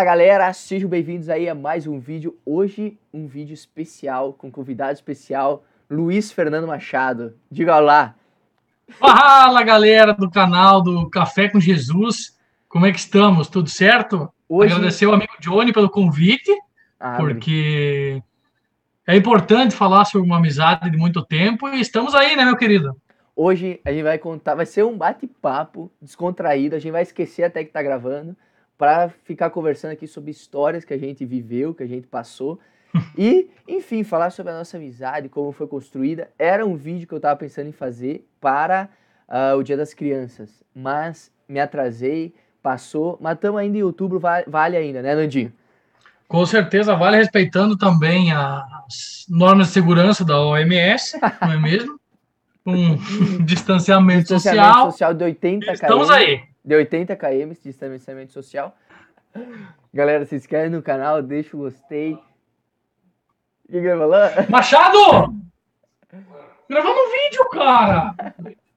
Fala galera, sejam bem-vindos aí a mais um vídeo. Hoje um vídeo especial com convidado especial, Luiz Fernando Machado. Diga olá. Fala galera do canal do Café com Jesus. Como é que estamos? Tudo certo? Hoje... Agradecer ao amigo Johnny pelo convite, ah, porque é importante falar sobre uma amizade de muito tempo e estamos aí, né, meu querido? Hoje a gente vai contar, vai ser um bate-papo descontraído, a gente vai esquecer até que tá gravando, para ficar conversando aqui sobre histórias que a gente viveu, que a gente passou. e, enfim, falar sobre a nossa amizade, como foi construída. Era um vídeo que eu estava pensando em fazer para uh, o Dia das Crianças, mas me atrasei, passou, mas estamos ainda em outubro, vale, vale ainda, né, Nandinho? Com certeza vale, respeitando também as normas de segurança da OMS, não é mesmo? Um distanciamento, distanciamento social. social de 80 km. Estamos aí. De 80 km de distanciamento social. Galera, se inscreve no canal, deixa o gostei. O que, falar? Machado! Gravando um vídeo, cara!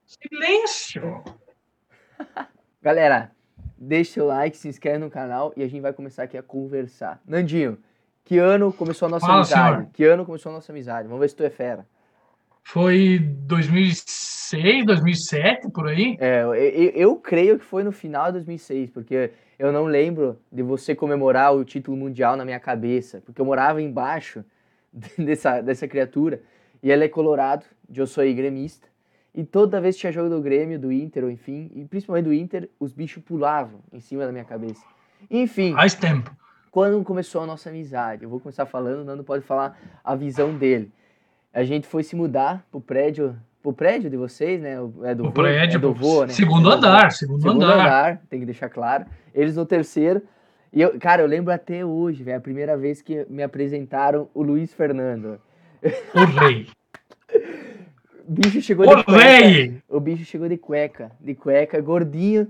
Silêncio! Galera, deixa seu like, se inscreve no canal e a gente vai começar aqui a conversar. Nandinho, que ano começou a nossa Fala, amizade? Que ano começou a nossa amizade? Vamos ver se tu é fera. Foi 2006, 2007, por aí? É, eu, eu, creio que foi no final de 2006, porque eu não lembro de você comemorar o título mundial na minha cabeça, porque eu morava embaixo dessa, dessa criatura, e ela é colorado, eu sou gremista, e toda vez que tinha jogo do Grêmio, do Inter, ou enfim, e principalmente do Inter, os bichos pulavam em cima da minha cabeça. Enfim. Faz tempo. Quando começou a nossa amizade? Eu vou começar falando, o Nando pode falar a visão dele. A gente foi se mudar pro prédio, pro prédio de vocês, né? É do o vô, prédio, é do vô, né? Segundo andar, segundo, segundo andar. andar. Tem que deixar claro. Eles no terceiro. E eu, cara, eu lembro até hoje, velho, a primeira vez que me apresentaram o Luiz Fernando. O rei. O bicho chegou de cueca. O bicho chegou de cueca, de cueca, gordinho,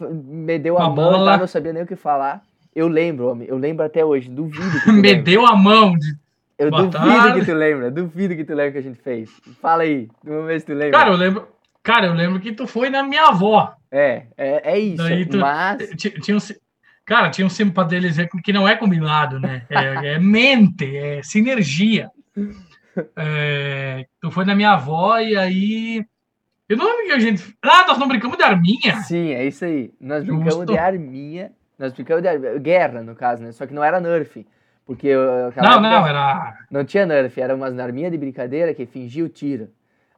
me deu a, a mão, tá, não sabia nem o que falar. Eu lembro, homem, eu lembro até hoje, duvido. Que me deu a mão. De... Eu Boa duvido tarde. que tu lembra, duvido que tu lembra que a gente fez. Fala aí, vamos ver se tu lembra. Cara, eu lembro, cara, eu lembro que tu foi na minha avó. É, é, é isso, tu, mas... Tinha um, cara, tinha um símbolo para deles que não é combinado, né? É, é mente, é sinergia. É, tu foi na minha avó e aí. Eu não lembro que a gente. Ah, nós não brincamos de arminha? Sim, é isso aí. Nós Justo. brincamos de arminha. Nós brincamos de guerra, no caso, né? Só que não era Nerf. Porque. Não, não, era. Não tinha Nerf, era umas arminhas de brincadeira que fingia o tiro.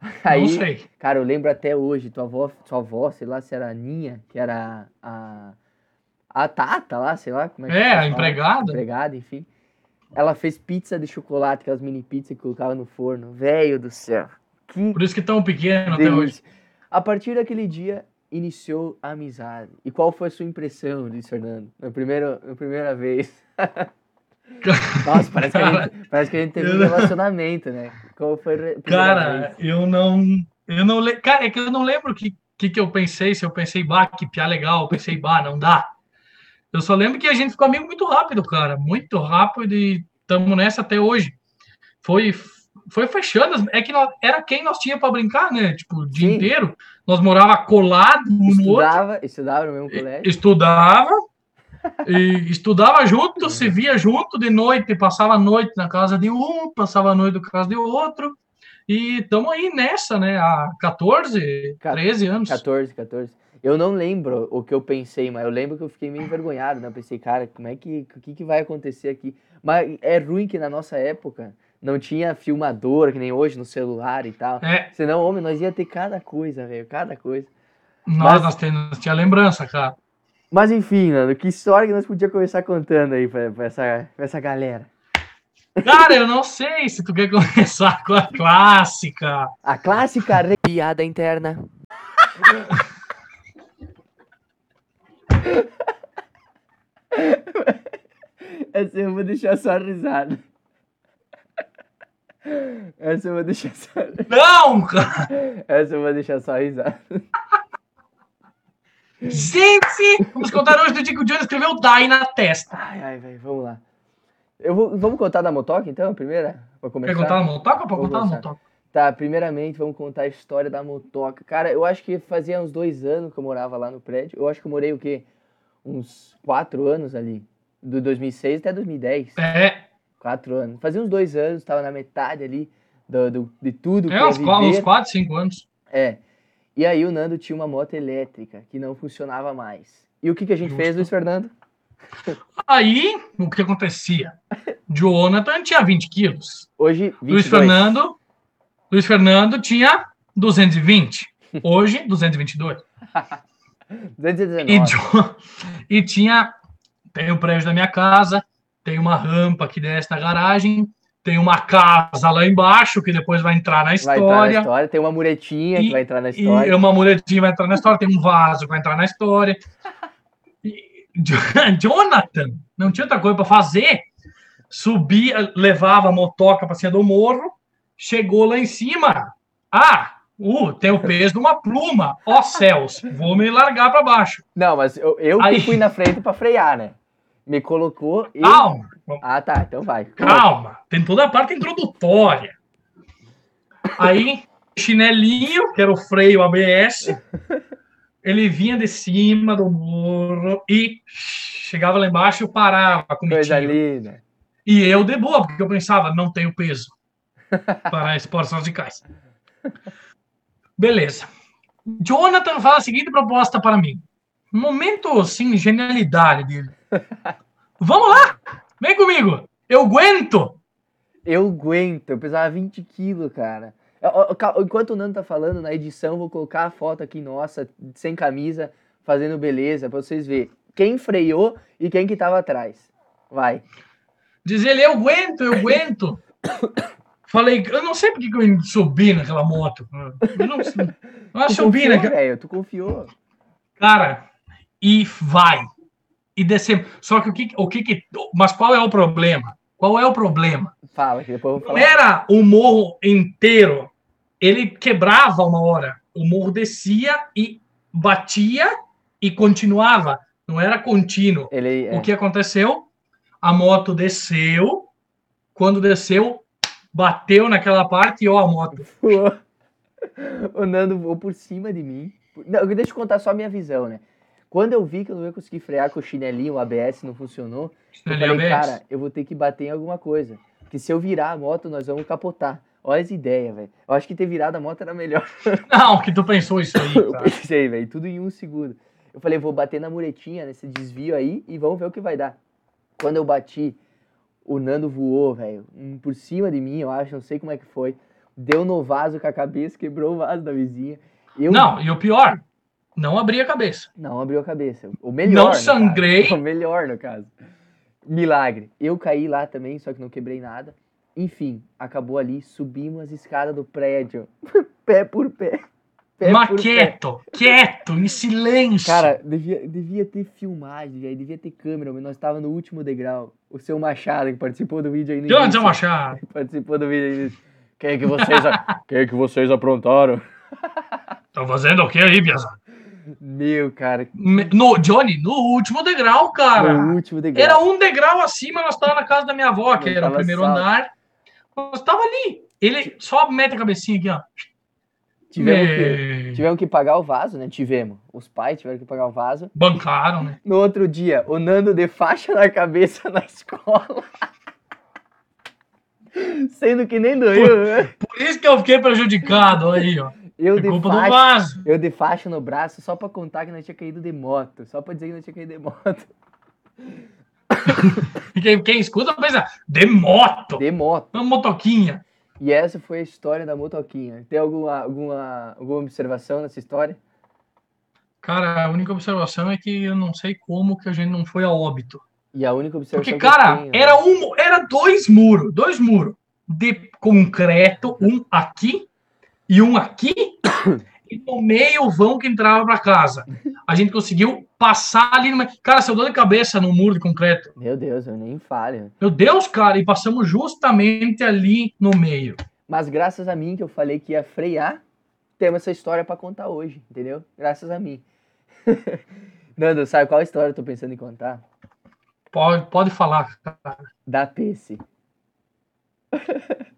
Aí, não sei. Cara, eu lembro até hoje, tua avó, tua avó, sei lá se era a Ninha, que era a. A Tata lá, sei lá como é que É, a empregada. Empregada, enfim. Ela fez pizza de chocolate, aquelas mini pizzas que colocava no forno. Velho do céu. Que Por isso que tão pequeno delícia. até hoje. A partir daquele dia, iniciou a amizade. E qual foi a sua impressão, Luiz Fernando? Na primeira, na primeira vez. Nossa, parece que, a gente, parece que a gente teve um relacionamento, né? Qual foi Cara, vez? eu não. Eu não. Cara, é que eu não lembro o que, que, que eu pensei, se eu pensei, bah, que piá legal, eu pensei, bah, não dá. Eu só lembro que a gente ficou amigo muito rápido, cara. Muito rápido e estamos nessa até hoje. Foi foi fechando. É que nós, era quem nós tinha para brincar, né? Tipo, o dia Sim. inteiro. Nós morava colado um estudava, no outro. Estudava no mesmo colégio. Estudava. E estudava junto, se via junto de noite, passava a noite na casa de um, passava a noite na casa de outro. E estamos aí nessa, né? Há 14, 13 anos. 14, 14. Eu não lembro o que eu pensei, mas eu lembro que eu fiquei meio envergonhado, né? Eu pensei, cara, como é que, o que, que vai acontecer aqui? Mas é ruim que na nossa época não tinha filmador, que nem hoje no celular e tal. É. Senão, homem, nós ia ter cada coisa, velho, cada coisa. Nós, mas, nós tínhamos, tinha lembrança, cara. Mas enfim, Nando, que história que nós podíamos começar contando aí pra, pra, essa, pra essa galera? Cara, eu não sei se tu quer começar com a clássica. A clássica piada interna. Essa eu vou deixar só risada. Essa eu vou deixar só. Não, cara! Essa eu vou deixar só risada. Gente! Vamos contar hoje do dia que o Johnny escreveu Die na testa. Ai, ai, velho, vamos lá. Eu vou, vamos contar da motoca, então, a primeira? Pra começar? Quer contar da motoca ou pra contar da motoca? Tá, primeiramente vamos contar a história da motoca. Cara, eu acho que fazia uns dois anos que eu morava lá no prédio. Eu acho que eu morei o quê? Uns quatro anos ali. Do 2006 até 2010. É, Quatro anos. Fazia uns dois anos, tava na metade ali do, do- de tudo é ia uns, viver. uns 4, 5 anos. É. E aí o Nando tinha uma moto elétrica que não funcionava mais. E o que, que a gente fez, Justo. Luiz Fernando? Aí, o que acontecia? Jonathan tinha 20 quilos. Hoje, 22. Luiz Fernando, Luiz Fernando tinha 220. Hoje, 222. 219. E, e tinha. Tem o prédio da minha casa, tem uma rampa que desce na garagem, tem uma casa lá embaixo que depois vai entrar na Vai entrar na história. história. Tem uma muretinha que E- vai entrar na E história. uma muletinha vai entrar na história, tem um vaso que vai entrar na história. E Jo- Jonathan não tinha outra coisa para fazer. Subia, levava a motoca para cima do morro, chegou lá em cima. Ah, uh, tem o peso de uma pluma. Ó céus, vou me largar para baixo. Não, mas eu, eu Aí- que fui na frente pra frear, né? Me colocou e. Ah, tá. Então vai. calma. Tem toda a parte introdutória. Aí, chinelinho, que era o freio ABS, ele vinha de cima do morro e chegava lá embaixo e parava comigo. Coisa linda. E eu de boa, porque eu pensava, não tenho peso para esportes radicais. Beleza. Jonathan faz a seguinte proposta para mim. Momento, assim, genialidade dele. Vamos lá! Vem comigo! Eu aguento! Eu aguento. Eu pesava 20 quilos, cara. Enquanto o Nando tá falando, na edição, vou colocar a foto aqui nossa, sem camisa, fazendo beleza, pra vocês verem quem freou e quem que tava atrás. Vai. Diz ele, eu aguento, eu aguento. Falei, eu não sei porque que eu subi naquela moto. Eu não, sei. eu Tu subi naquela... Tu confiou. Cara, e vai. E descemos. Só que o que, o que que. Mas qual é o problema? Qual é o problema? Fala, que depois eu vou Não falar. era o morro inteiro. Ele quebrava uma hora. O morro descia e batia e continuava. Não era contínuo. Ele, é, O que aconteceu? A moto desceu. Quando desceu, bateu naquela parte e ó, a moto. o Nando voou por cima de mim. Não, deixa eu contar só a minha visão, né? Quando eu vi que eu não ia conseguir frear com o chinelinho, o ABS não funcionou, eu falei, ABS. cara, eu vou ter que bater em alguma coisa. Porque se eu virar a moto, nós vamos capotar. Olha as ideias, velho. Eu acho que ter virado a moto era melhor. Não, que tu pensou isso aí, Eu pensei, velho, tudo em um segundo. Eu falei, vou bater na muretinha, nesse desvio aí, e vamos ver o que vai dar. Quando eu bati, o Nando voou, velho, um por cima de mim, eu acho, não sei como é que foi. Deu no vaso com a cabeça, quebrou o vaso da vizinha. Eu Não, e o pior, não abri a cabeça. não abriu a cabeça. O melhor. Não no caso. sangrei. O melhor, no caso. Milagre. Eu caí lá também, só que não quebrei nada. Enfim, acabou ali, subimos as escadas do prédio. pé por pé. Pé Mas por pé. quieto, quieto, em silêncio. Cara, devia, devia ter filmagem, velho, devia ter câmera, mas nós tava no último degrau. O seu Machado, que participou do vídeo aí no de onde início. eu achar? Participou do vídeo aí. Quem é que vocês, a- quem é que vocês aprontaram? Tô fazendo o que aí, Biasa? Meu, cara, No, Johnny, no último degrau, cara. no último degrau. Era um degrau acima, nós estávamos na casa da minha avó, que era o primeiro salvo. andar. Nós tava ali. Ele só mete a cabecinha aqui, ó. Tivemos, que, Me- tivemos que pagar o vaso, né? Tivemos. Os pais tiveram que pagar o vaso. Bancaram, né? No outro dia, o Nando de faixa na cabeça na escola. Sendo que nem doeu, né? Por isso que eu fiquei prejudicado aí, ó. Eu É de, culpa do faixa, eu de faixa no braço só pra contar que nós tinha caído de moto. Só pra dizer que nós tinha caído de moto. Quem, quem escuta pensa, de moto. De moto. Uma motoquinha. E essa foi a história da motoquinha. Tem alguma, alguma, alguma observação nessa história? Cara, a única observação é que eu não sei como que a gente não foi a óbito. E a única observação Porque, que eu cara, tenho, né? era um, era dois muros, dois muros de concreto, um aqui e um aqui, e no meio o vão que entrava para casa. A gente conseguiu passar ali no meio. Cara, se eu dou de cabeça no muro de concreto. Meu Deus, eu nem falho. Meu Deus, cara, e passamos justamente ali no meio. Mas graças a mim, que eu falei que ia frear, temos essa história pra contar hoje, entendeu? Graças a mim. Nando, sabe qual história eu tô pensando em contar? Pode, pode falar, cara. Da Pesse.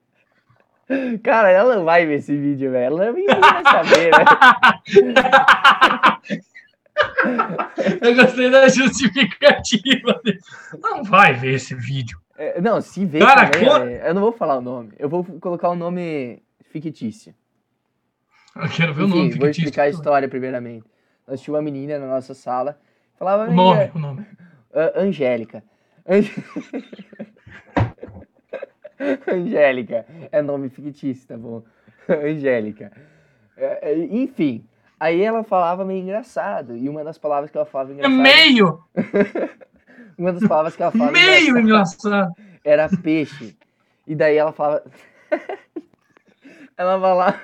Cara, ela não vai ver esse vídeo, velho. Ela nem vai saber, velho. Eu gostei da justificativa. Não não vai ver esse vídeo. É, não, se vê Cara, também, é, eu não vou falar o nome. Eu vou colocar um nome fictício. Eu quero ver o Enfim, nome vou fictício. explicar a história primeiramente. Nós tínhamos uma menina na nossa sala, falava... O nome, "Amiga, o nome. Ah, Angélica. Ang- Angélica. É nome fictício, tá bom? Angélica. É, é, enfim. Aí ela falava meio engraçado. E uma das palavras que ela falava É engraçado. meio, Uma das palavras que ela falava meio engraçado engraçado. era peixe. E daí ela falava. ela falava.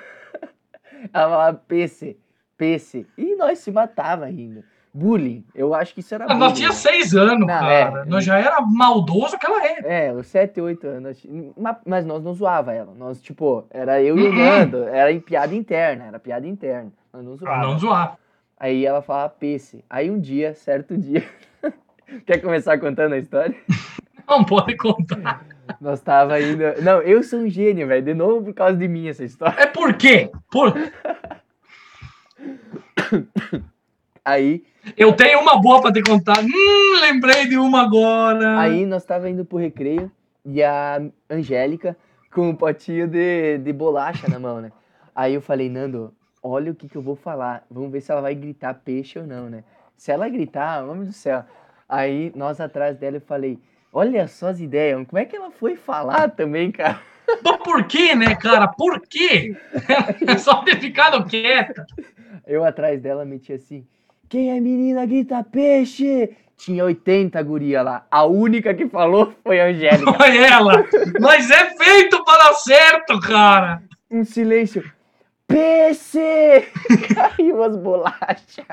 Ela falava peixe. Peixe. E nós se matava ainda. Bullying. Eu acho que isso era bullying. Nós tinha seis anos, Não, cara. é. Nós já era maldoso que ela era. É, os 7, 8 anos. Ma- Mas nós não zoava ela. Nós, tipo, era eu e o Uhum. Nando. Era em piada interna. Era piada interna. Nós não Pra zoava. não zoar. Aí ela falava peixe. Aí um dia, certo dia. Quer começar contando a história? Não pode contar. Nós tava indo. Não, eu sou um gênio, velho. De novo por causa de mim essa história. É por quê? Por... Aí, Eu tenho uma boa pra te contar. Hum, lembrei de uma agora. aí nós tava indo pro recreio e a Angélica com um potinho de, de bolacha na mão, né? Aí eu falei, Nando, olha o que, que eu vou falar. Vamos ver se ela vai gritar peixe ou não, né? Se ela gritar, nome do céu. Aí nós atrás dela eu falei, olha só as ideias, como é que ela foi falar também, cara? Mas por quê, né, cara? Por quê? É só ter ficado quieta. Eu atrás dela meti assim, quem é menina grita peixe? Tinha 80 guria lá. A única que falou foi a Angélica. Foi ela. Mas é feito para dar certo, cara. um silêncio. Peixe! Caiu as bolachas.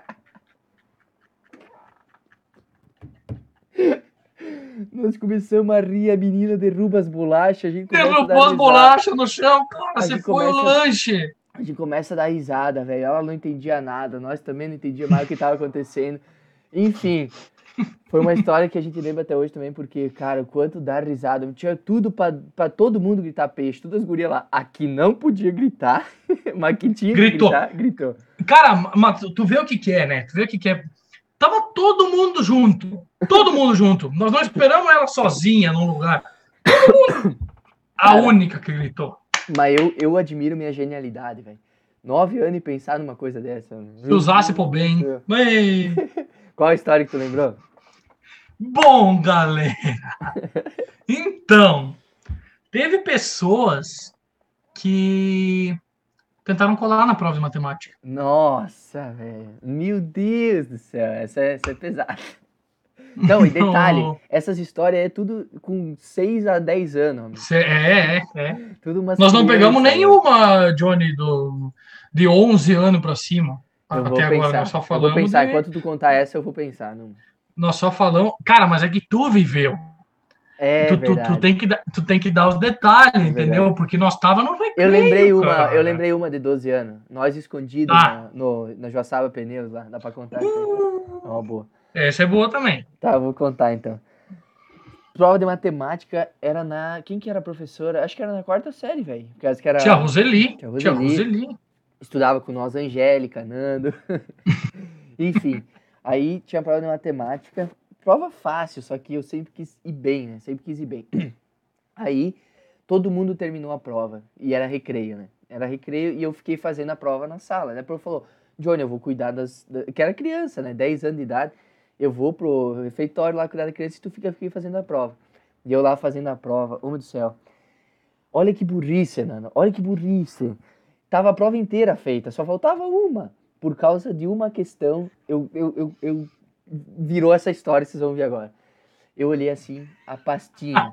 Nós começamos a rir, a menina derruba as bolachas, a gente Derrubou as bolachas no chão, cara. Você foi o começa- lanche. A gente começa a dar risada, velho. Ela não entendia nada, nós também não entendíamos mais o que estava acontecendo. Enfim, foi uma história que a gente lembra até hoje também, porque, cara, o quanto dar risada. Tinha tudo pra todo mundo gritar peixe, todas as gurias lá. Aqui não podia gritar, mas que tinha Gritou. que gritar, gritou. Cara, mas tu- vê o que que é, né? Tu vê o que que é. Tava todo mundo junto. Todo mundo junto. Nós não esperamos ela sozinha num lugar. Todo mundo. A única que gritou. Mas eu, eu admiro minha genialidade, velho. Nove anos e pensar numa coisa dessa. Se usasse por bem. Ei. Qual a história que tu lembrou? Bom, galera. Então, teve pessoas que tentaram colar na prova de matemática. Nossa, velho. Meu Deus do céu. Essa é, essa é pesada. Não, e detalhe, essas histórias é tudo com 6 a 10 anos. Cê- É, é, é. Tudo umas Nós não pegamos crianças, nenhuma, Johnny, do, de 11 anos pra cima. Eu vou Até agora, pensar. nós só eu vou falamos. pensar. de- Enquanto tu contar essa, eu vou pensar. Não. Nós só falamos. Cara, mas é que tu viveu. É tu, tu, tu tem que, dar- tu tem que dar os detalhes, verdade. entendeu? Porque nós tava no recreio. Eu lembrei uma, cara. eu lembrei uma de 12 anos. Nós escondidos Ah. na, no, na Joaçaba Pneus lá. Dá pra contar? aí? É uma boa. Essa é boa também. Tá, vou contar então. Prova de matemática era na. Quem que era a professora? Acho que era na quarta série, velho. Que era. Tia Roseli. Tia Tia Roseli. Roseli. Estudava com nós, Angélica, Nando. Enfim. Aí tinha prova de matemática. Prova fácil, só que eu sempre quis ir bem, né? Sempre quis ir bem. Aí todo mundo terminou a prova. E era recreio, né? Era recreio e eu fiquei fazendo a prova na sala. Né? A prof falou: Johnny, eu vou cuidar das. da-" Que era criança, né? 10 anos de idade. Eu vou pro refeitório lá cuidar da criança e tu fica aqui fazendo a prova. E eu lá fazendo a prova. Homem do céu. Olha que burrice, Nana. Olha que burrice. Tava a prova inteira feita, só faltava uma. Por causa de uma questão, eu, eu, eu, eu virou essa história, vocês vão ver agora. Eu olhei assim, a pastinha.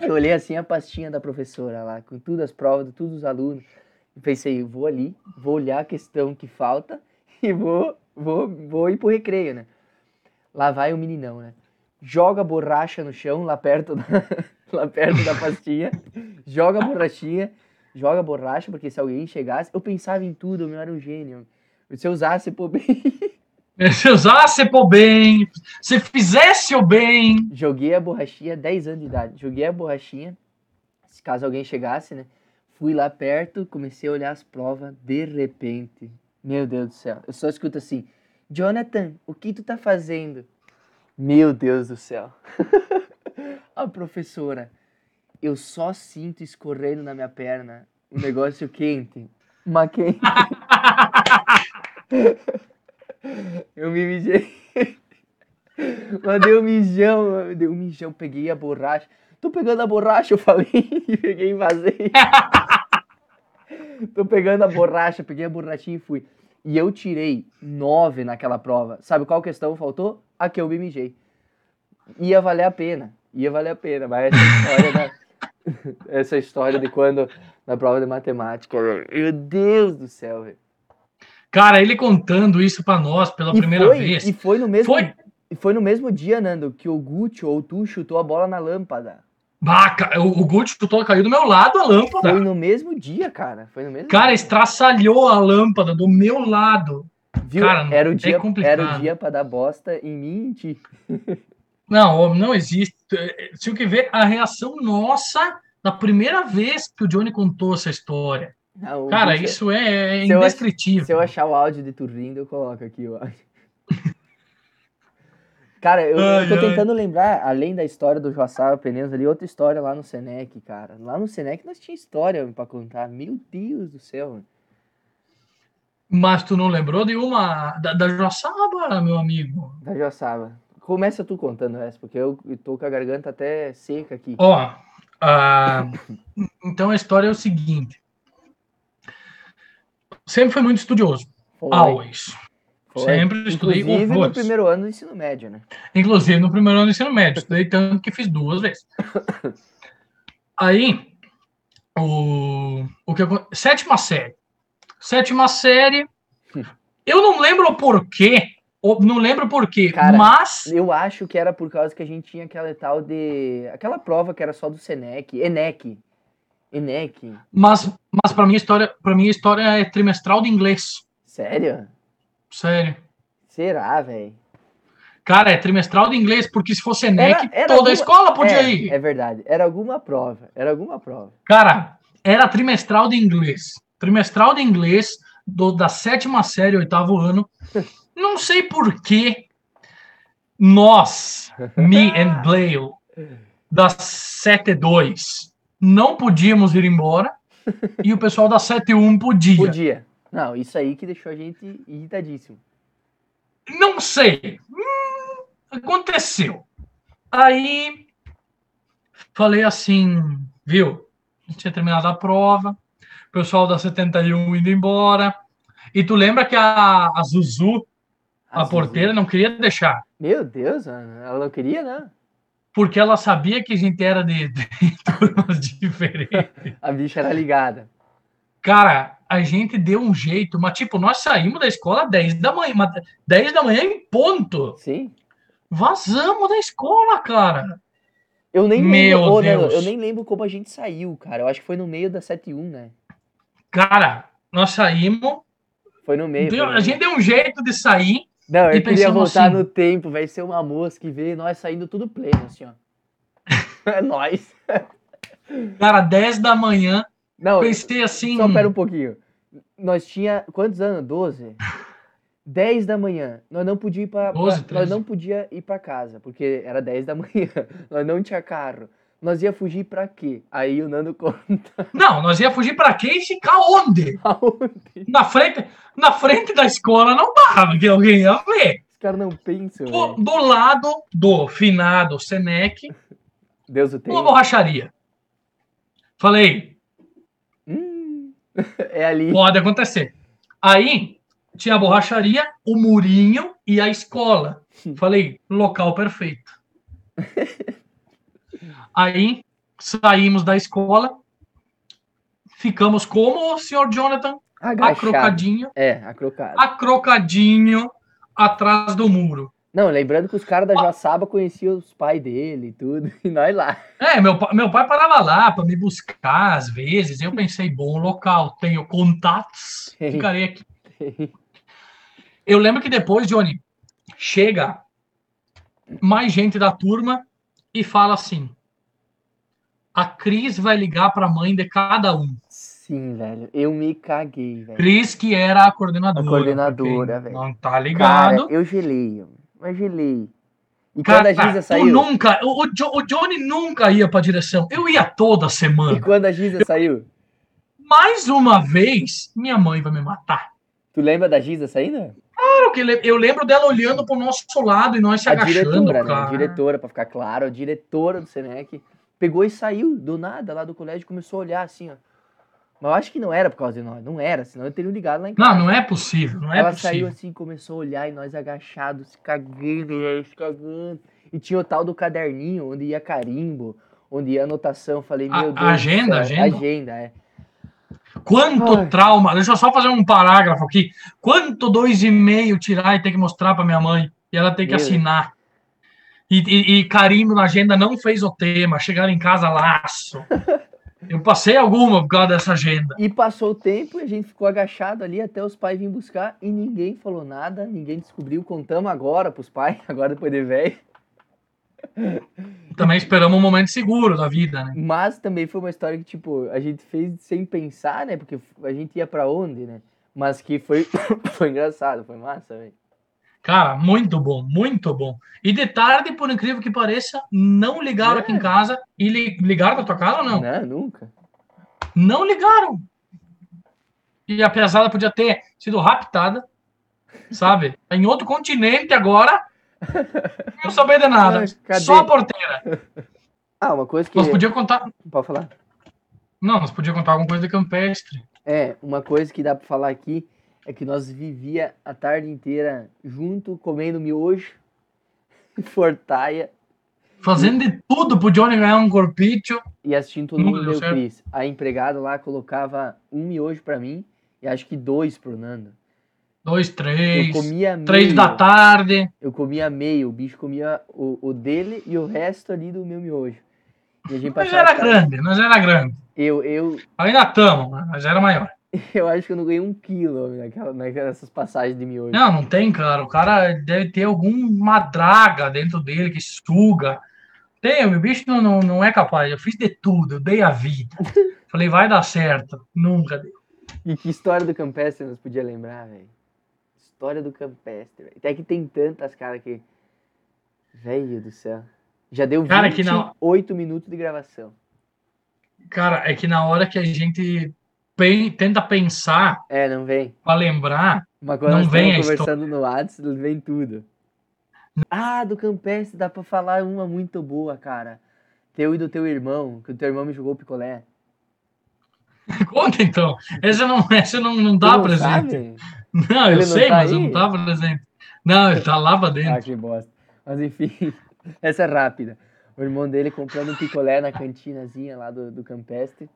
Eu olhei assim a pastinha da professora lá, com todas as provas de todos os alunos. E pensei, vou ali, vou olhar a questão que falta e vou, vou, vou ir pro recreio, né? Lá vai o meninão, né? Joga a borracha no chão, lá perto da, lá perto da pastinha. joga a borrachinha, joga a borracha, porque se alguém chegasse, eu pensava em tudo, eu era um gênio. Se eu usasse, pô, bem. se usasse por bem, se fizesse o bem. Joguei a borrachinha, 10 anos de idade. Joguei a borrachinha, se caso alguém chegasse, né? Fui lá perto, comecei a olhar as provas, de repente. Meu Deus do céu, eu só escuto assim: Jonathan, o que tu tá fazendo? Meu Deus do céu. A professora, eu só sinto escorrendo na minha perna um negócio quente. Uma quente. Eu me mijei. Mandei um mijão, dei um mijão, peguei a borracha. Tô pegando a borracha, eu falei, e peguei e vazei. Tô pegando a borracha, peguei a borrachinha e fui. E eu tirei nove naquela prova. Sabe qual questão faltou? A que eu me mijei. Ia valer a pena. Ia valer a pena, mas essa história da, essa história de quando na prova de matemática, meu Deus do céu, velho. Cara, ele contando isso para nós pela E primeira foi, vez. E foi no mesmo Foi. e foi no mesmo dia, Nando, que o Gucci ou tu chutou a bola na lâmpada. Bah, ca- o, o Gucci chutou, caiu do meu lado a lâmpada. Foi no mesmo dia, cara. Foi no mesmo Cara, dia. estraçalhou a lâmpada do meu lado. Viu? cara, era o é dia, complicado. era o dia para dar bosta em mim e em ti. Não, não existe. Se o que ver a reação nossa da primeira vez que o Johnny contou essa história. Não, Cara, Gucci- isso é se eu ach- indescritível. Se eu achar o áudio de tu rindo, eu coloco aqui o áudio. Cara, eu, eu Ai, tô ai. tentando lembrar, além da história do Joaçaba Pneus ali, outra história lá no Senec, cara. Lá no Senec nós tinha história pra contar. Meu Deus do céu. mano. Mas tu não lembrou de uma da, da Joaçaba, meu amigo? Da Joaçaba. Começa tu contando essa, porque eu tô com a garganta até seca aqui. Ó, ah, então a história é o seguinte. Sempre foi muito estudioso. Foi, Always. Foi. Sempre estudei Inclusive no primeiro ano do ensino médio, né? Inclusive no primeiro ano do ensino médio. Estudei tanto que fiz duas vezes. Aí, o, o que Sétima série. Sétima série. Eu não lembro o porquê. Não lembro porquê, Cara, mas. Eu acho que era por causa que a gente tinha aquela tal de. aquela prova que era só do Senec, Enec. Enec. Mas, mas para mim, a história, pra mim, a história é trimestral de inglês. Sério? Sério. Será, velho? Cara, é trimestral de inglês, porque se fosse ENEC, Era- era toda alguma- a escola podia é, ir. É verdade. Era alguma prova. Era alguma prova. Cara, era trimestral de inglês. Trimestral de inglês do- da sétima série, oitavo ano. Não sei por que nós, me and Blaine, da 72, não podíamos ir embora e o pessoal da 71 podia. Podia. Não, isso aí que deixou a gente irritadíssimo. Não sei. Hum, aconteceu. Aí falei assim, viu? Tinha terminado a prova, o pessoal da 71 indo embora. E tu lembra que a, a Zuzu, a Zuzu. porteira, não queria deixar, Meu Deus. Ela não queria, não. porque ela sabia que a gente era de, de turmas diferentes. A bicha era ligada. Cara, a gente deu um jeito, mas tipo, nós saímos da escola às 10 da manhã, mas 10 da manhã em ponto. Sim. Vazamos da escola, cara. Eu nem Meu lembro. Nando, Deus. eu nem lembro como a gente saiu, cara. Eu acho que foi no meio da 71, né? Cara, nós saímos. Foi no meio. deu- foi no a meio. gente deu um jeito de sair. Não, eu queria voltar assim- no tempo, vai ser uma mosca e ver nós saindo tudo pleno, assim, ó. É nóis. Cara, 10 da manhã. Não, Pensei assim. só pera um pouquinho. Nós tinha quantos anos? 12? 10 da manhã. Nós não podia ir pra, 12, pra- nós 13. não podia ir para casa, porque era 10 da manhã. Nós não tinha carro. Nós ia fugir pra quê? Aí o Nando conta Não, nós ia fugir pra quê e ficar onde? aonde. Na frente, na frente da escola não dava, que alguém ia ver. Os caras não pensam, Do, do lado do finado Senec, Deus o tem. uma borracharia. Falei, é ali. pode acontecer. Aí tinha a borracharia, o murinho e a escola. Falei, local perfeito. Aí saímos da escola, ficamos como o senhor Jonathan, Agachado. acrocadinho, É, acrocado. acrocadinho atrás do muro. Não, lembrando que os caras da Joaçaba conheciam os pais dele e tudo, e nós lá. É, meu, meu pai parava lá para me buscar às vezes. Eu pensei, bom local, tenho contatos, ficarei aqui. Eu lembro que depois, Johnny, chega mais gente da turma e fala assim: a Cris vai ligar para a mãe de cada um. Sim, velho. Eu me caguei, velho. Cris, que era a coordenadora. A coordenadora, velho. Não tá Cara, ligado. eu gelei, mas gelei. E quando a Giza saiu? nunca, o, o Jo- o Johnny nunca ia pra direção. Eu ia toda E semana. quando a Giza saiu? Mais uma vez, minha mãe vai me matar. Tu lembra da Giza saindo? Claro que eu lembro dela olhando pro nosso lado e nós se A agachando, diretora, né? cara. A diretora, pra ficar claro, a diretora do Senec pegou e saiu do nada lá do colégio e começou a olhar assim, ó. Mas eu acho que não era por causa de nós, não era, senão eu teria ligado lá em casa. Não, não é possível, não é Ela possível. saiu assim, começou a olhar e nós agachados, se cagando, velho, se cagando. E tinha o tal do caderninho, onde ia carimbo, onde ia anotação. Falei, A- meu Deus. agenda, agenda? Agenda, é. Quanto Ai. trauma. Deixa eu só fazer um parágrafo aqui. Quanto dois e meio tirar e ter que mostrar pra minha mãe. E ela ter que Meu. assinar. E, e, e carimbo na agenda não fez o tema. Chegar em casa laço. Eu passei alguma por causa dessa agenda. E passou o tempo e a gente ficou agachado ali até os pais virem buscar e ninguém falou nada, ninguém descobriu. Contamos agora pros pais, agora depois de velho. Também esperamos um momento seguro da vida, né? Mas também foi uma história que, tipo, a gente fez sem pensar, né? Porque a gente ia pra onde, né? Mas que foi, foi engraçado, foi massa, velho. Cara, muito bom, muito bom. E de tarde, por incrível que pareça, não ligaram aqui em casa. E li- ligaram na tua casa ou não? Não, nunca. Não ligaram. E a pesada podia ter sido raptada, sabe? Em outro continente agora. Não saber de nada. Cadê? Só a porteira. Ah, uma coisa que. Nós podia contar. Pode falar. Não, nós podia contar alguma coisa de campestre. É, uma coisa que dá pra falar aqui é que nós vivia a tarde inteira junto, comendo miojo, fortaia Fazendo de tudo pro Johnny ganhar um corpício. e assistindo todo mundo deu meu. Cris. A empregada lá colocava um miojo pra mim e acho que dois pro Nando. Dois, Eu três. comia meio. Três da tarde. Eu comia meio, o bicho comia o, o dele e o resto ali do meu miojo. E a gente Mas passava era tarde- grande, nós era grande. Eu, eu, Ainda estamos, mas era maior. eu acho que eu não ganhei um quilo naquela, naquelas passagens de miojo. Não, não tem, cara. O cara deve ter alguma draga dentro dele que suga. Tem, o bicho não, não, não é capaz. Eu fiz de tudo, eu dei a vida. Falei, vai dar certo. Nunca deu. E que história do Campestre nós podia lembrar, velho? História do Campestre, velho. Até que tem tantas, cara, que. Velho do céu. Já deu Cara, que não- 28 minutos de gravação. Cara, é que na hora que a gente pen- tenta pensar É, não vem. pra lembrar, Uma coisa Não vem conversando no WhatsApp, vem tudo. Ah, do Campestre, dá pra falar uma muito boa, cara. Teu e do teu irmão, que o teu irmão me jogou picolé. conta então. Essa não, essa não, não tá não presente. sabe? Não, eu Ele não sei, tá mas eu aí? não tava presente. Não, ele tá lá pra dentro. Ah, que bosta. Mas enfim, essa é rápida. O irmão dele comprando um picolé na cantinazinha lá do, do Campestre.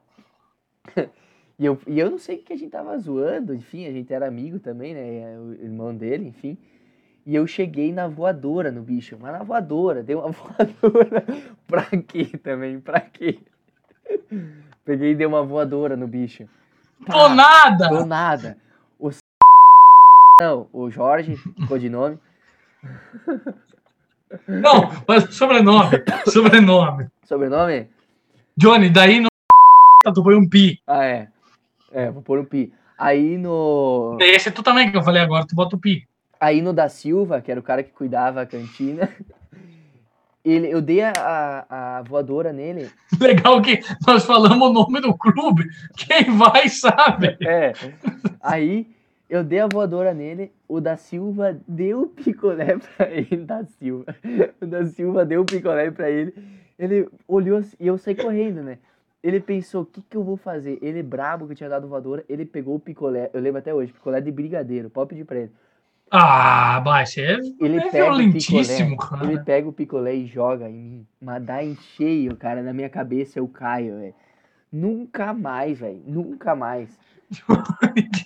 E eu, e eu não sei o que a gente tava zoando, enfim, a gente era amigo também, né? O irmão dele, enfim. E eu cheguei na voadora no bicho, mas na voadora, dei uma voadora. pra quê também? Pra quê? Peguei e dei uma voadora no bicho. Pô, nada! Do nada. O não, o Jorge, codinome. Não, mas sobrenome. Sobrenome. Sobrenome? Johnny, daí no. Tu põe um pi. Ah, é. É, vou pôr o Pi. Aí no. Esse é tu também que eu falei agora, tu bota o pi. Aí no da Silva, que era o cara que cuidava a cantina. Ele, eu dei a, a, a voadora nele. Legal que nós falamos o nome do clube. Quem vai sabe. É. Aí eu dei a voadora nele. O da Silva deu o picolé pra ele. Da Silva. O da Silva deu o picolé pra ele. Ele olhou assim, e eu saí correndo, né? Ele pensou, o que, que eu vou fazer? Ele, brabo que eu tinha dado voadora, ele pegou o picolé. Eu lembro até hoje, picolé de brigadeiro. Pode pedir pra ele. Ah, você é, Ele é pega o violentíssimo, picolé, cara. ele pega o picolé e joga em mim. Mas dá em cheio, cara. Na minha cabeça eu caio, velho. Nunca mais, velho. Nunca mais.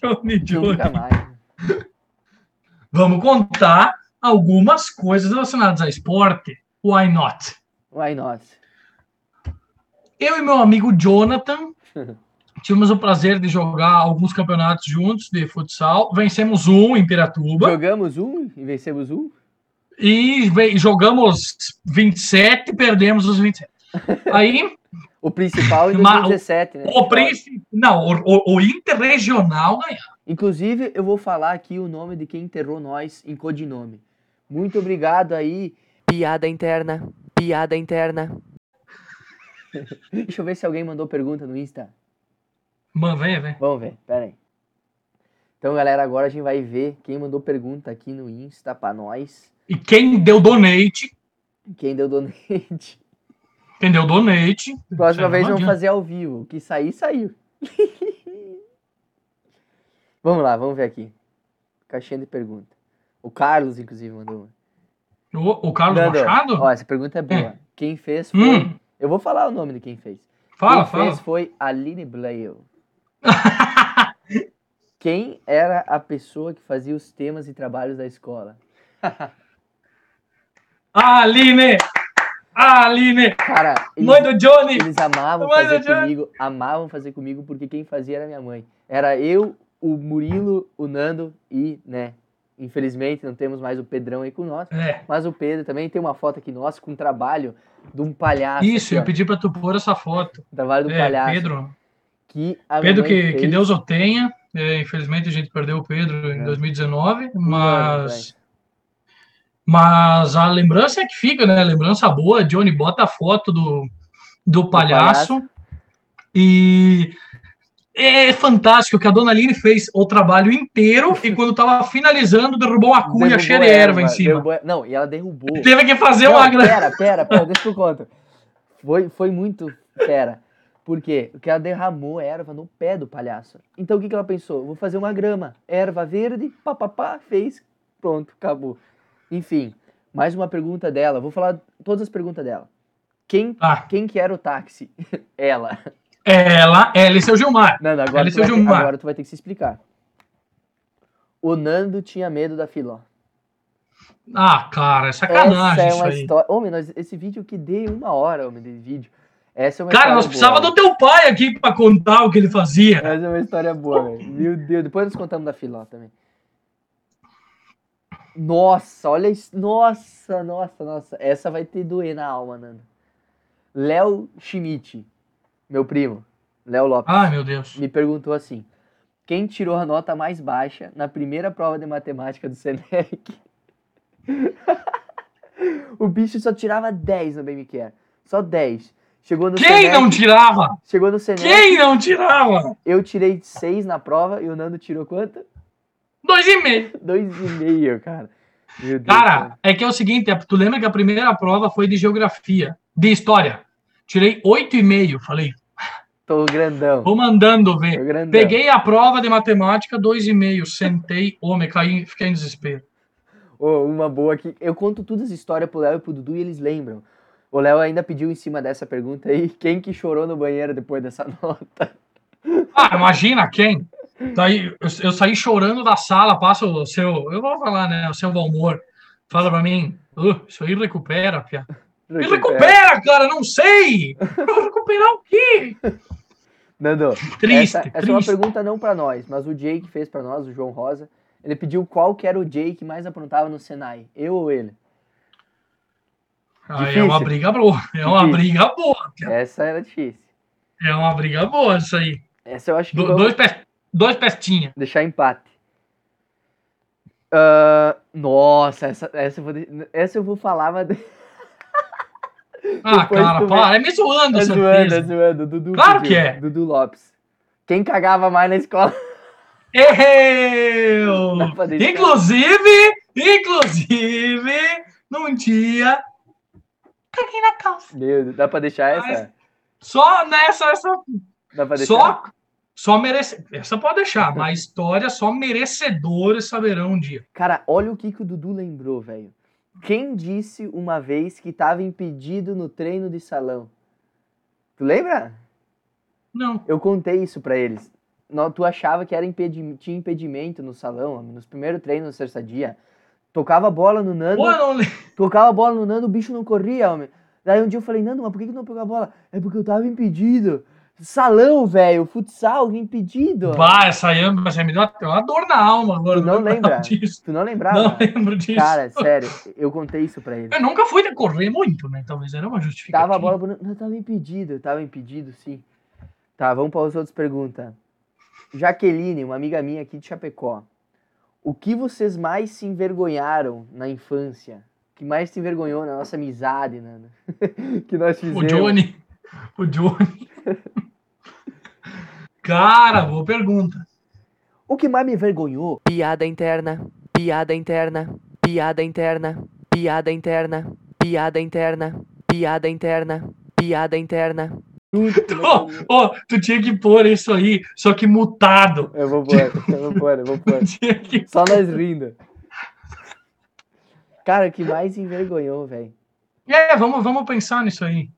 Johnny, Johnny. Nunca mais. Vamos contar algumas coisas relacionadas a esporte. Why not? Why not? Eu e meu amigo Jonathan tivemos o prazer de jogar alguns campeonatos juntos de futsal. Vencemos um em Piratuba Jogamos um e vencemos um? e jogamos 27 e perdemos os 27. Aí, O principal em o- 2017, né? o príncipe. Não, o, o, o Interregional ganhou. Inclusive, eu vou falar aqui o nome de quem enterrou nós em codinome. Muito obrigado aí Piada interna. Piada interna. Deixa eu ver se alguém mandou pergunta no Insta. Mano, vem, vem. Vamos ver, pera aí. Então, galera, agora a gente vai ver quem mandou pergunta aqui no Insta pra nós. E quem deu donate, Quem deu donate. quem deu donate. Próxima vez vamos fazer ao vivo. O que sair, saiu. vamos lá, vamos ver aqui. Caixinha de pergunta. O Carlos, inclusive, mandou uma. O, o Carlos Nando, Machado? Ó, essa pergunta é boa. Quem fez foi. Hum, Eu vou falar o nome de quem fez. fala, quem fala. fez foi Aline Blail. Quem era a pessoa que fazia os temas e trabalhos da escola? Aline! Aline! Cara, eles, Mãe do Johnny! eles amavam Mãe fazer Johnny. comigo, amavam fazer comigo, porque quem fazia era minha mãe. Era eu, o Murilo, o Nando e, né, infelizmente não temos mais o Pedrão aí com nós, É, mas o Pedro também tem uma foto aqui nossa com um trabalho de um palhaço. isso, eu ó, pedi pra tu pôr essa foto. um trabalho do É, palhaço. Pedro. Que a Pedro, que, que. Deus o tenha. É, infelizmente a gente perdeu o Pedro em É. 2019, Um ano mas, mas a lembrança é que fica, né? Lembrança boa. Johnny bota a foto do, do palhaço. E é fantástico que a dona Aline fez o trabalho inteiro e quando tava finalizando derrubou uma cunha Derrubou cheia de erva em cima. derrubou- Não, e ela derrubou. Teve que fazer Não, uma grande. Pera, pera, pera, deixa eu contar. Foi, foi muito. Pera. Por quê? Porque ela derramou erva no pé do palhaço. Então o que, que ela pensou? Vou fazer uma grama. Erva verde, papapá, fez. Pronto, acabou. Enfim, mais uma pergunta dela. Vou falar todas as perguntas dela. Quem, Ah, quem que era o táxi? ela. Ela, ela e seu Gilmar. Nando, agora e tu, vai ter, Gilmar. agora tu vai ter que se explicar. O Nando tinha medo da Filó. Ah, cara, é sacanagem Essa é isso uma história. Homem, nós, esse vídeo que dei uma hora, homem, de vídeo. Essa é uma Cara, nós boa, precisava do teu pai aqui pra contar o que ele fazia. Essa é uma história boa, velho. Meu Deus, depois nós contamos da Filó também. Nossa, olha isso. Nossa, nossa, nossa. Essa vai ter doer na alma, Nando. Léo Schmidt, meu primo, Léo Lopes, Ai, meu Deus. me perguntou assim: quem tirou a nota mais baixa na primeira prova de matemática do Senec? o bicho só tirava 10 no BMQR. Só 10. Chegou no Quem Senec, não tirava? Chegou no Senec, Quem não tirava? eu tirei 6 na prova e o Nando tirou quanto? Dois e meio. 2,5, cara. Meu Deus. Cara, é que é o seguinte, é, tu lembra que a primeira prova foi de geografia, de história. Tirei oito e meio, falei, Tô grandão. vou mandando ver. Peguei a prova de matemática, dois e meio, sentei, homem, caí, fiquei em desespero. Ô, uma boa aqui. Eu conto todas as histórias pro Léo e pro Dudu e eles lembram. O Léo ainda pediu em cima dessa pergunta aí, quem que chorou no banheiro depois dessa nota? Ah, imagina quem? Daí eu, eu saí chorando da sala, passa o seu, eu vou falar, né, o seu Valmor, fala pra mim, "Uh, isso aí recupera, pia. Me recupera, cara, não sei! Eu vou recuperar o quê? Nando, Triste, essa, essa é uma triste. pergunta não pra nós, mas o Jake fez pra nós, o João Rosa. Ele pediu qual que era o Jake que mais aprontava no Senai, eu ou ele? Ah, é uma briga boa, é uma Difícil. briga boa, pia. Essa era difícil. é uma briga boa isso aí. Essa eu acho que Do- dois, pe- dois pestinha. deixar empate. Ah, nossa, essa, essa, eu vou, essa eu vou falar, mas... Ah, Depois cara, para, é me zoando, É zoando, é certeza. zoando. Dudu Claro pediu. que é. Dudu Lopes. Quem cagava mais na escola? Eu! Inclusive, inclusive, num dia. Caguei na calça. Meu Deus, dá pra deixar essa? Só nessa, essa. Dá pra deixar? Só, só merece. Essa pode deixar, mas história só merecedores saberão um dia. Cara, olha o que, que o Dudu lembrou, velho. Quem disse uma vez que tava impedido no treino de salão? Tu lembra? Não. Eu contei isso pra eles. Tu achava que era impedi tinha impedimento no salão, nos primeiros treinos no sexta dia. Tocava bola no Nando, eu não lembro. tocava a bola no Nando, o bicho não corria, homem. Daí um dia eu falei, Nando, mas por que, que não pegou a bola? É porque eu tava impedido. Salão, velho, futsal, impedido. Bah, essa aí essa me deu uma- dor na alma agora. Tu não lembra? disso. Tu não lembrava? Não lembro disso. Cara, sério, eu contei isso pra ele. Eu nunca fui de correr muito, né? Talvez era uma justificativa. Tava a bola, não, tava impedido, tava impedido, sim. Tá, vamos para as outras perguntas. Jaqueline, uma amiga minha aqui de Chapecó. O que vocês mais se envergonharam na infância? que mais te envergonhou na nossa amizade, Nando? que nós fizemos. O Johnny. O Johnny. Cara, boa pergunta. O que mais me envergonhou? Piada interna, piada interna, piada interna, piada interna, piada interna, piada interna, piada interna. Oh, oh, tu tinha que pôr isso aí, só que mutado. Eu vou pôr, eu vou pôr, eu vou pôr. Que... Só nós rindo. Cara, o que mais envergonhou, velho? É, vamos, vamos pensar nisso aí.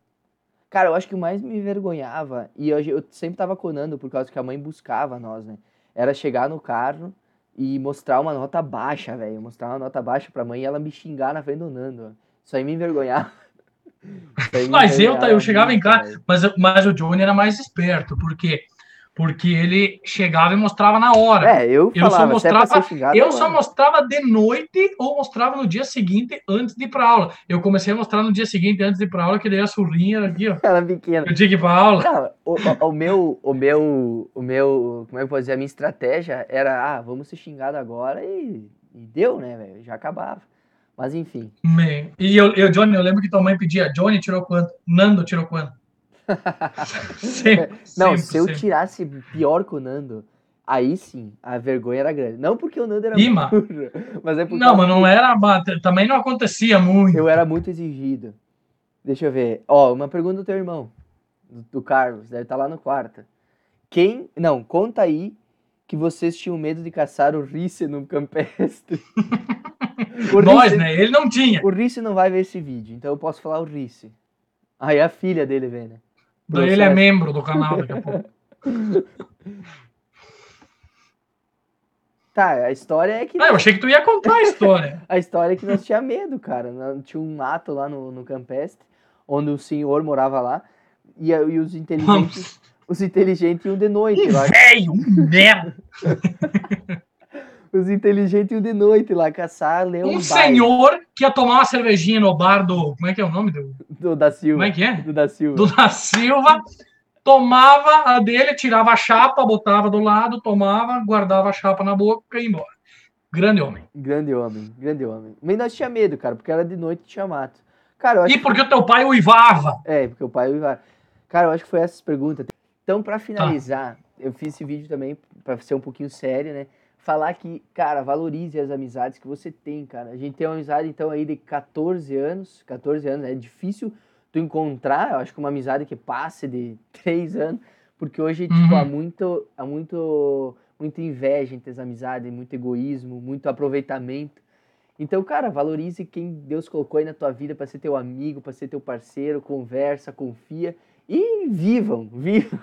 Cara, eu acho que o mais me envergonhava, e eu, eu sempre tava conando por causa que a mãe buscava nós, né? Era chegar no carro e mostrar uma nota baixa, velho. Mostrar uma nota baixa pra mãe e ela me xingar na frente do Nando. Isso aí me envergonhava. mas eu, tá, eu chegava em casa, mas, mas o Johnny era mais esperto, porque porque ele chegava e mostrava na hora. É, eu, eu falava, só mostrava, xingado, eu só mostrava de noite ou mostrava no dia seguinte antes de ir para aula. Eu comecei a mostrar no dia seguinte antes de ir para aula que daí a surrinha aqui, ó. Ela pequena. Eu tinha que ir para aula. Não, o, o, o, meu, o meu, o meu, como é que eu posso dizer, a minha estratégia era, ah, vamos ser xingados agora e, e deu, né, velho? Já acabava. Mas enfim. Man. E eu, eu, Johnny, eu lembro que tua mãe pedia, Johnny tirou quanto? Nando tirou quanto? sempre, não, sempre, se eu sempre. tirasse pior que o Nando, aí sim, a vergonha era grande. Não porque o Nando era Ima. burro, mas é porque... Não, mas não era... Também não acontecia muito. Eu era muito exigido. Deixa eu ver. Ó, uma pergunta do teu irmão, do, do Carlos, deve estar tá lá no quarto. Quem... Não, conta aí que vocês tinham medo de caçar o Risse no campestre. Nós, né? Ele não tinha. O Risse não vai ver esse vídeo, então eu posso falar o Risse. Aí a filha dele vê, né? Ele é membro do canal daqui a pouco. Tá, a história é que. Ah, eu achei que tu ia contar a história. a história é que nós tinha medo, cara. Tinha um mato lá no, no Campestre, onde o senhor morava lá, e, e os inteligentes. os inteligentes iam de noite. Velho, um merda! os inteligentes iam de noite lá caçar leão. Um senhor que ia tomar uma cervejinha no bar do. Como é que é o nome do? Do da Silva. Como é que é? Do da Silva. Do da Silva. Tomava a dele, tirava a chapa, botava do lado, tomava, guardava a chapa na boca e ia embora. Grande homem. Grande homem, grande homem. Mas nós tinha medo, cara, porque era de noite e tinha mato. Cara, e porque que... o teu pai uivava? É, porque o pai uivava. Cara, eu acho que foi essas perguntas. Então, para finalizar, tá. eu fiz esse vídeo também para ser um pouquinho sério, né? Falar que, cara, valorize as amizades que você tem, cara. A gente tem uma amizade, então, aí de 14 anos, 14 anos, é difícil tu encontrar, eu acho que uma amizade que passe de 3 anos, porque hoje, tipo, uhum. tipo, há muito, há muito, muita inveja entre as amizades, muito egoísmo, muito aproveitamento. Então, cara, valorize quem Deus colocou aí na tua vida para ser teu amigo, para ser teu parceiro, conversa, confia e vivam, vivam,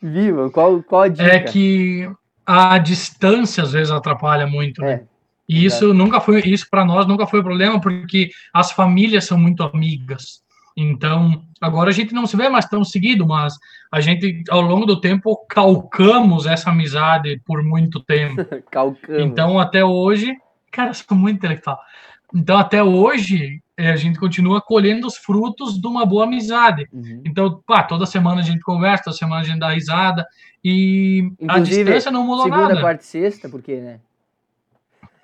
vivam. Qual, qual a dica? É que a distância às vezes atrapalha muito, né? É, e isso nunca foi, isso para nós nunca foi problema, porque as famílias são muito amigas. Então, agora a gente não se vê mais tão seguido, mas a gente, ao longo do tempo, calcamos essa amizade por muito tempo. calcamos. Então, até hoje, cara, sou muito intelectual. Então, até hoje, a gente continua colhendo os frutos de uma boa amizade. Uhum. Então, pá, toda semana a gente conversa, toda semana a gente dá risada. E Inclusive, a distância não mudou segunda, nada. Segunda, quarta e sexta, por quê, né?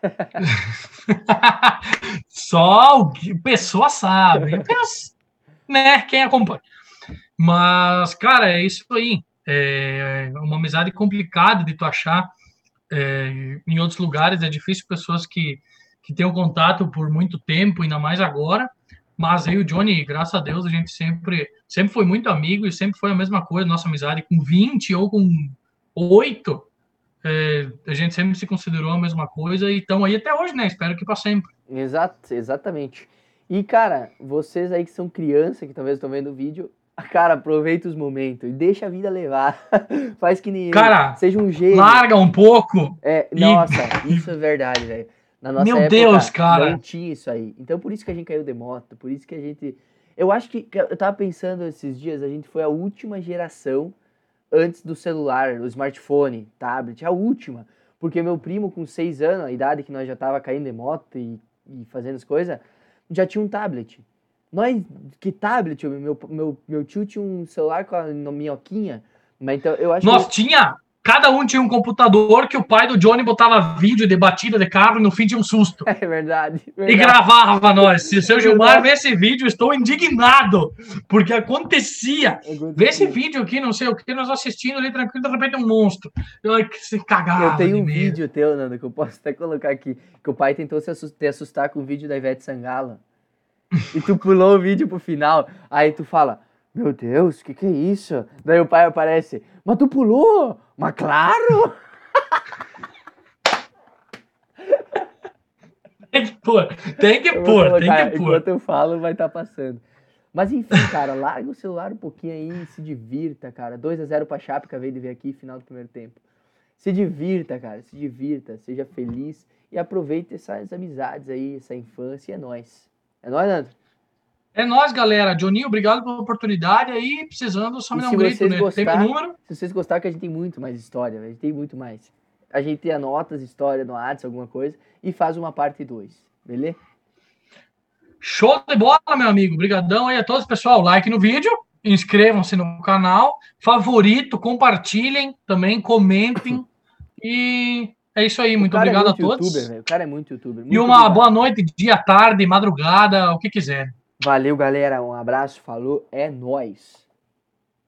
Só o pessoa sabe. né? Quem acompanha. Mas, cara, é isso aí. É uma amizade complicada de tu achar. É, em outros lugares é difícil pessoas que que tem o contato por muito tempo, ainda mais agora. Mas aí o Johnny, graças a Deus, a gente sempre, sempre foi muito amigo e sempre foi a mesma coisa, nossa amizade, com 20 ou com 8, é, a gente sempre se considerou a mesma coisa e estão aí até hoje, né? Espero que para sempre. Exato, exatamente. E, cara, vocês aí que são criança, que talvez estão vendo o vídeo, cara, aproveita os momentos e deixa a vida levar. Faz que nem cara, eu. Seja um jeito. Larga um pouco. É, nossa, isso é verdade, velho. Na nossa Meu época, Deus, cara! Não tinha isso aí. Então por isso que a gente caiu de moto, por isso que a gente. Eu acho que. Eu tava pensando esses dias, a gente foi a última geração antes do celular, do smartphone, tablet, a última. Porque meu primo, com seis anos, a idade que nós já tava caindo de moto e, e fazendo as coisas, já tinha um tablet. Nós, que tablet? Meu, meu, meu tio tinha um celular com a minhoquinha. Mas então eu acho Nós que... tinha cada um tinha um computador que o pai do Johnny botava vídeo de batida de carro e no fim tinha um susto. É verdade. verdade. E gravava nós. Se o seu Gilmar vê esse vídeo, estou indignado, porque acontecia. Vê esse vídeo aqui, não sei o que, nós assistindo ali tranquilo, de repente um monstro. Eu que se cagava. Eu tenho um vídeo teu, Nando, que eu posso até colocar aqui, que o pai tentou se assustar, assustar com o vídeo da Ivete Sangala. E tu pulou o vídeo pro final. Aí tu fala, meu Deus, o que, que é isso? Daí o pai aparece, mas tu pulou? Mas claro! tem que pôr, tem que pôr, tem que pôr. Enquanto eu falo, vai estar tá passando. Mas enfim, cara, larga o celular um pouquinho aí, se divirta, cara. 2 a 0 pra Chape, acabei de ver aqui, final do primeiro tempo. Se divirta, cara, se divirta, seja feliz e aproveite essas amizades aí, essa infância, é nóis. É nóis, Nando? É nós, galera. Johnny, obrigado pela oportunidade aí. Precisando, só me dar um grito, né? Gostar, tem número? Se vocês gostaram, que a gente tem muito mais história, a gente tem muito mais. A gente anota as histórias no WhatsApp, alguma coisa, e faz uma parte 2, beleza? Show de bola, meu amigo. Obrigadão aí a todos, pessoal. Like no vídeo, inscrevam-se no canal, favorito, compartilhem também, comentem. e é isso aí. Muito é obrigado é muito a todos. O cara é muito youtuber. Muito e uma obrigado. boa noite, dia, tarde, madrugada, o que quiser. Valeu, galera. Um abraço, falou, é nós.